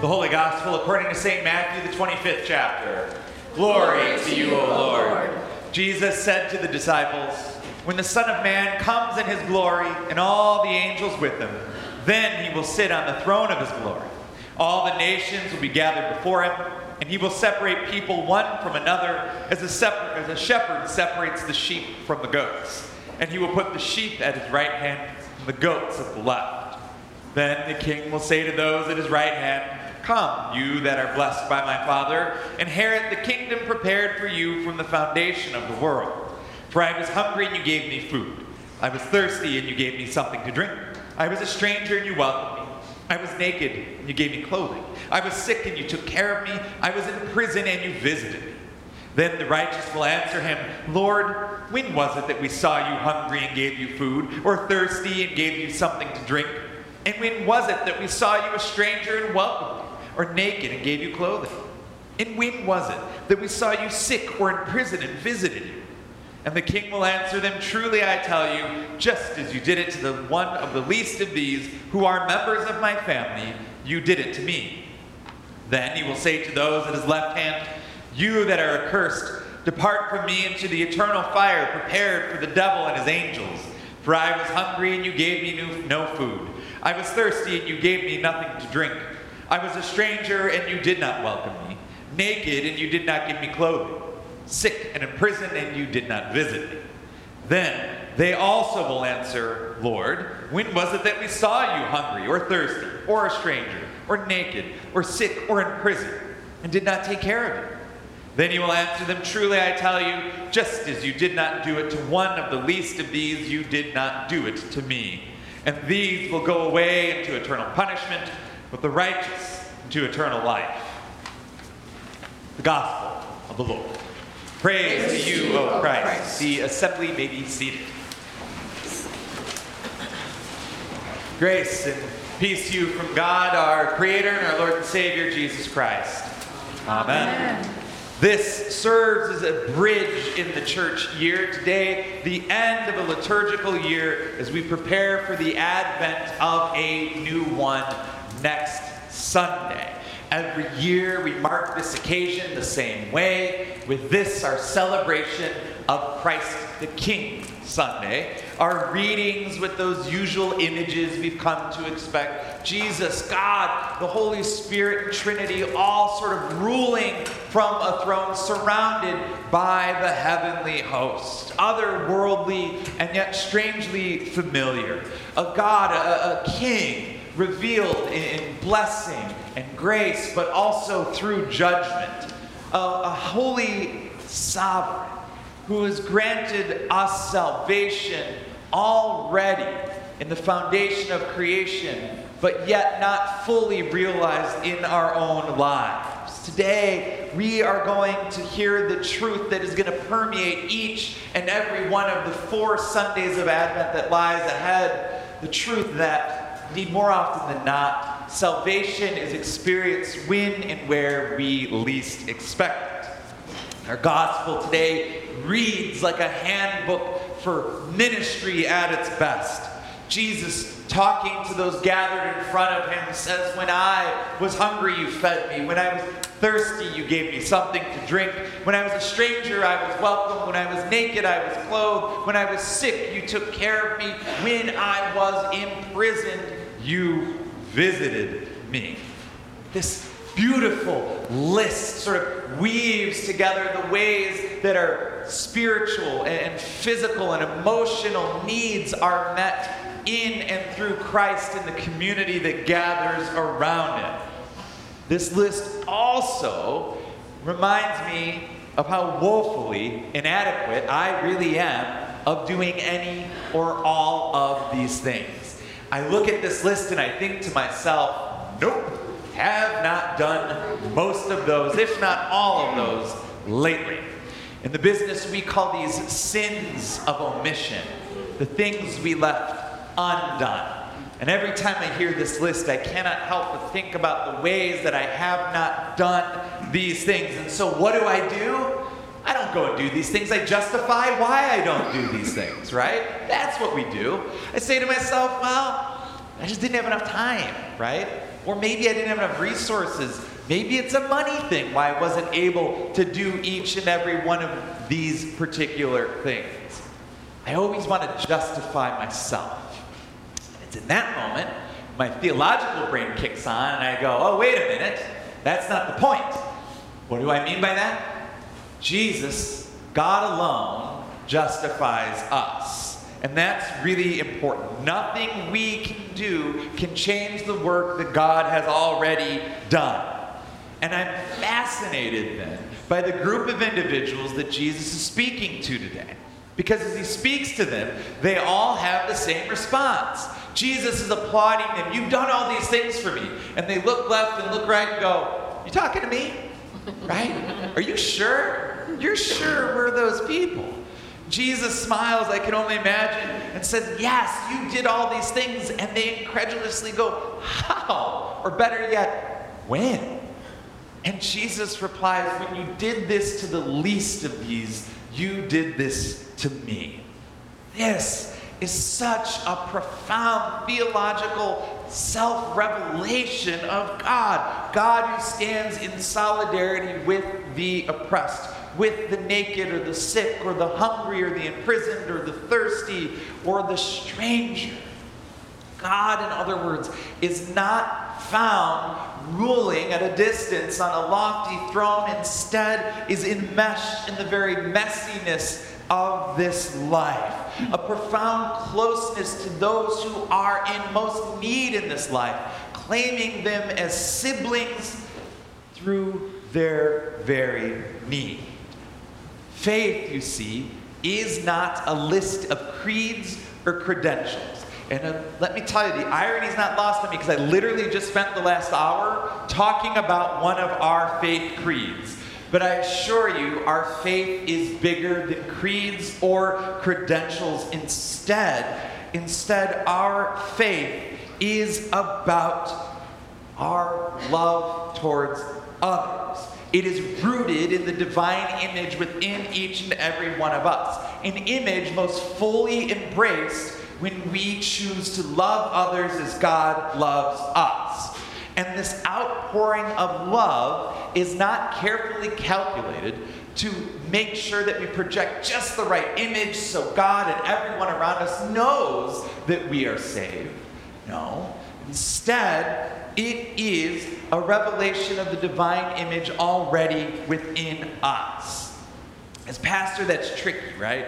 The Holy Gospel according to St. Matthew, the 25th chapter. Glory to you, O Lord. Jesus said to the disciples, When the Son of Man comes in his glory and all the angels with him, then he will sit on the throne of his glory. All the nations will be gathered before him, and he will separate people one from another as a, separ- as a shepherd separates the sheep from the goats. And he will put the sheep at his right hand and the goats at the left. Then the king will say to those at his right hand, Come, you that are blessed by my Father, inherit the kingdom prepared for you from the foundation of the world. For I was hungry and you gave me food. I was thirsty and you gave me something to drink. I was a stranger and you welcomed me. I was naked and you gave me clothing. I was sick and you took care of me. I was in prison and you visited me. Then the righteous will answer him, Lord, when was it that we saw you hungry and gave you food, or thirsty and gave you something to drink? And when was it that we saw you a stranger and welcomed? Or naked and gave you clothing? And when was it that we saw you sick or in prison and visited you? And the king will answer them, Truly I tell you, just as you did it to the one of the least of these who are members of my family, you did it to me. Then he will say to those at his left hand, You that are accursed, depart from me into the eternal fire prepared for the devil and his angels. For I was hungry and you gave me no food. I was thirsty and you gave me nothing to drink. I was a stranger and you did not welcome me, naked and you did not give me clothing, sick and in prison and you did not visit me. Then they also will answer, Lord, when was it that we saw you hungry or thirsty or a stranger or naked or sick or in prison and did not take care of you? Then you will answer them, Truly I tell you, just as you did not do it to one of the least of these, you did not do it to me. And these will go away into eternal punishment but the righteous to eternal life. The Gospel of the Lord. Praise, Praise to you, O Christ. Christ. The assembly may be seated. Grace and peace to you from God, our Creator, and our Lord and Savior, Jesus Christ. Amen. Amen. This serves as a bridge in the church year. Today, the end of a liturgical year as we prepare for the advent of a new one next Sunday. Every year we mark this occasion the same way, with this, our celebration of Christ the King Sunday. Our readings with those usual images we've come to expect Jesus, God, the Holy Spirit, Trinity, all sort of ruling from a throne surrounded by the heavenly host. Otherworldly and yet strangely familiar. A God, a, a king revealed in, blessing and grace, but also through judgment. A, a holy sovereign who has granted us salvation already in the foundation of creation, but yet not fully realized in our own lives. Today, we are going to hear the truth that is going to permeate each and every one of the four Sundays of Advent that lies ahead. The truth that Indeed, more often than not, salvation is experienced when and where we least expect it. Our gospel today reads like a handbook for ministry at its best. Jesus, talking to those gathered in front of him, says, When I was hungry, you fed me. When I was thirsty, you gave me something to drink. When I was a stranger, I was welcome. When I was naked, I was clothed. When I was sick, you took care of me. When I was imprisoned, you visited me. This beautiful list sort of weaves together the ways that our spiritual and physical and emotional needs are met in and through Christ in the community that gathers around it. This list also reminds me of how woefully inadequate I really am of doing any or all of these things. I look at this list and I think to myself, nope, have not done most of those, if not all of those, lately. In the business, we call these sins of omission, the things we left undone. And every time I hear this list, I cannot help but think about the ways that I have not done these things. And so, what do I do? I don't go and do these things. I justify why I don't do these things, right? That's what we do. I say to myself, well, I just didn't have enough time, right? Or maybe I didn't have enough resources. Maybe it's a money thing why I wasn't able to do each and every one of these particular things. I always want to justify myself. It's in that moment my theological brain kicks on and I go, oh, wait a minute. That's not the point. What do I mean by that? Jesus, God alone, justifies us. And that's really important. Nothing we can do can change the work that God has already done. And I'm fascinated then by the group of individuals that Jesus is speaking to today. Because as he speaks to them, they all have the same response. Jesus is applauding them. You've done all these things for me. And they look left and look right and go, You talking to me? Right? Are you sure? You're sure we're those people. Jesus smiles, I can only imagine, and says, Yes, you did all these things. And they incredulously go, How? Or better yet, when? And Jesus replies, When you did this to the least of these, you did this to me. This is such a profound theological self revelation of God. God who stands in solidarity with the oppressed, with the naked or the sick or the hungry or the imprisoned or the thirsty or the stranger. God, in other words, is not found ruling at a distance on a lofty throne, instead, is enmeshed in the very messiness of this life. A profound closeness to those who are in most need in this life, claiming them as siblings through their very need. Faith, you see, is not a list of creeds or credentials. And uh, let me tell you, the irony is not lost on me because I literally just spent the last hour talking about one of our faith creeds. But I assure you, our faith is bigger than creeds or credentials. Instead, instead, our faith is about our love towards others. It is rooted in the divine image within each and every one of us. An image most fully embraced when we choose to love others as God loves us. And this outpouring of love is not carefully calculated to make sure that we project just the right image so God and everyone around us knows that we are saved. No. Instead, it is a revelation of the divine image already within us. As pastor, that's tricky, right?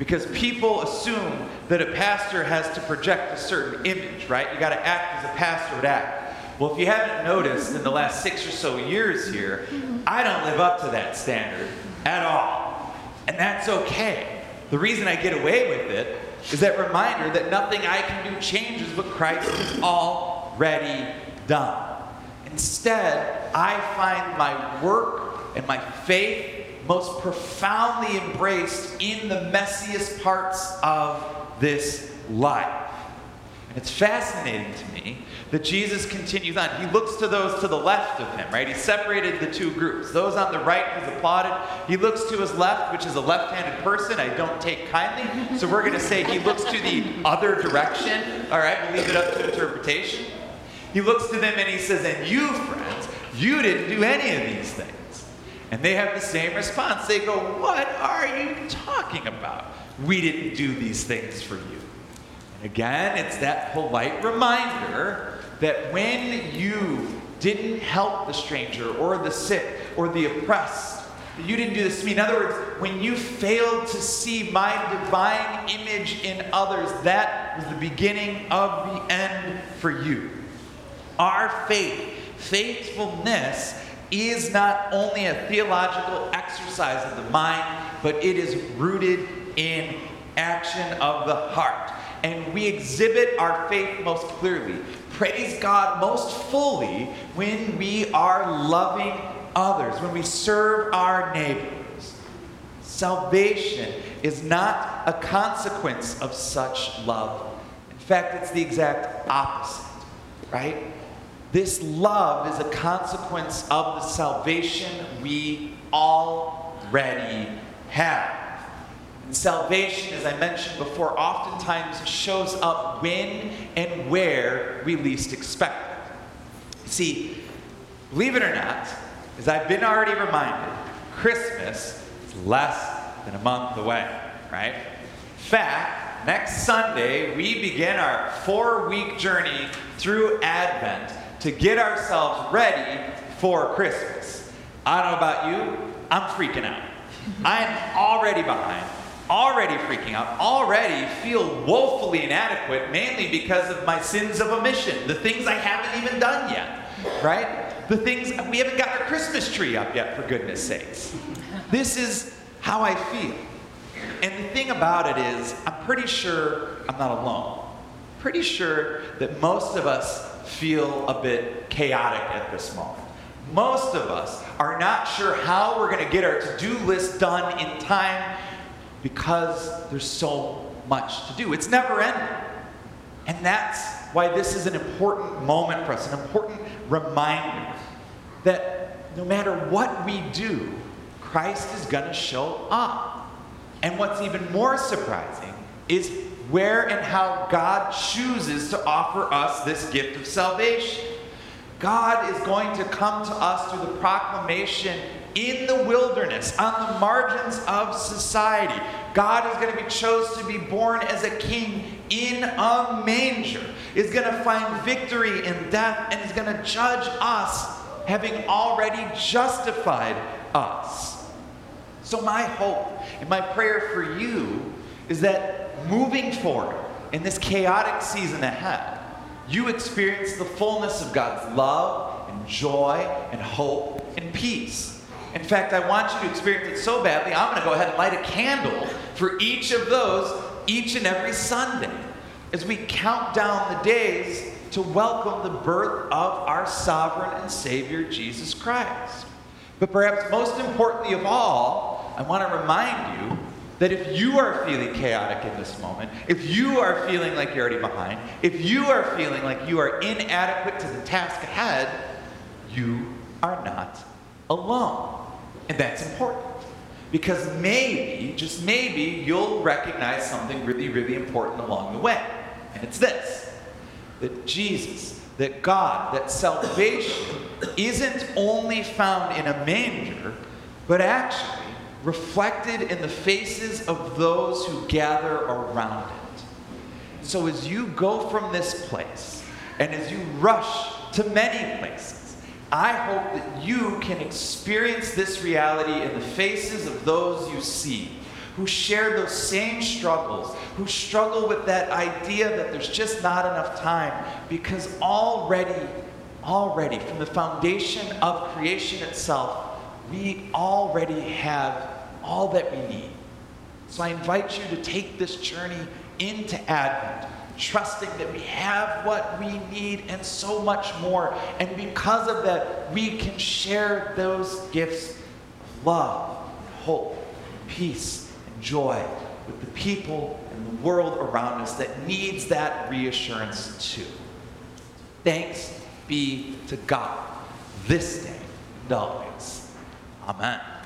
Because people assume that a pastor has to project a certain image, right? You got to act as a pastor would act. Well, if you haven't noticed in the last six or so years here, mm-hmm. I don't live up to that standard at all. And that's okay. The reason I get away with it is that reminder that nothing I can do changes what Christ has already done. Instead, I find my work and my faith most profoundly embraced in the messiest parts of this life. It's fascinating to me that Jesus continues on. He looks to those to the left of him, right? He separated the two groups. Those on the right, he's applauded. He looks to his left, which is a left handed person. I don't take kindly. So we're going to say he looks to the other direction. All right, we'll leave it up to interpretation. He looks to them and he says, And you, friends, you didn't do any of these things. And they have the same response. They go, What are you talking about? We didn't do these things for you. Again, it's that polite reminder that when you didn't help the stranger or the sick or the oppressed, you didn't do this to me. In other words, when you failed to see my divine image in others, that was the beginning of the end for you. Our faith, faithfulness, is not only a theological exercise of the mind, but it is rooted in action of the heart and we exhibit our faith most clearly. Praise God most fully when we are loving others, when we serve our neighbors. Salvation is not a consequence of such love. In fact, it's the exact opposite, right? This love is a consequence of the salvation we already have. Salvation, as I mentioned before, oftentimes shows up when and where we least expect it. See, believe it or not, as I've been already reminded, Christmas is less than a month away, right? In fact, next Sunday, we begin our four week journey through Advent to get ourselves ready for Christmas. I don't know about you, I'm freaking out. I'm already behind, already freaking out, already feel woefully inadequate, mainly because of my sins of omission, the things I haven't even done yet, right? The things, we haven't got our Christmas tree up yet, for goodness sakes. This is how I feel. And the thing about it is, I'm pretty sure I'm not alone. Pretty sure that most of us feel a bit chaotic at this moment. Most of us are not sure how we're going to get our to do list done in time because there's so much to do. It's never ending. And that's why this is an important moment for us, an important reminder that no matter what we do, Christ is going to show up. And what's even more surprising is where and how God chooses to offer us this gift of salvation. God is going to come to us through the proclamation in the wilderness, on the margins of society. God is going to be chosen to be born as a king in a manger, is going to find victory in death, and is going to judge us, having already justified us. So, my hope and my prayer for you is that moving forward in this chaotic season ahead, you experience the fullness of God's love and joy and hope and peace. In fact, I want you to experience it so badly, I'm going to go ahead and light a candle for each of those each and every Sunday as we count down the days to welcome the birth of our sovereign and Savior, Jesus Christ. But perhaps most importantly of all, I want to remind you that if you are feeling chaotic in this moment, if you are feeling like you're already behind, if you are feeling like you are inadequate to the task ahead, you are not alone. And that's important. Because maybe, just maybe, you'll recognize something really, really important along the way. And it's this that Jesus, that God, that salvation isn't only found in a manger, but actually reflected in the faces of those who gather around it. So as you go from this place, and as you rush to many places, I hope that you can experience this reality in the faces of those you see who share those same struggles, who struggle with that idea that there's just not enough time, because already, already, from the foundation of creation itself, we already have all that we need. So I invite you to take this journey into Advent, trusting that we have what we need and so much more. And because of that, we can share those gifts of love, hope, peace, and joy with the people and the world around us that needs that reassurance too. Thanks be to God this day and always. Amen.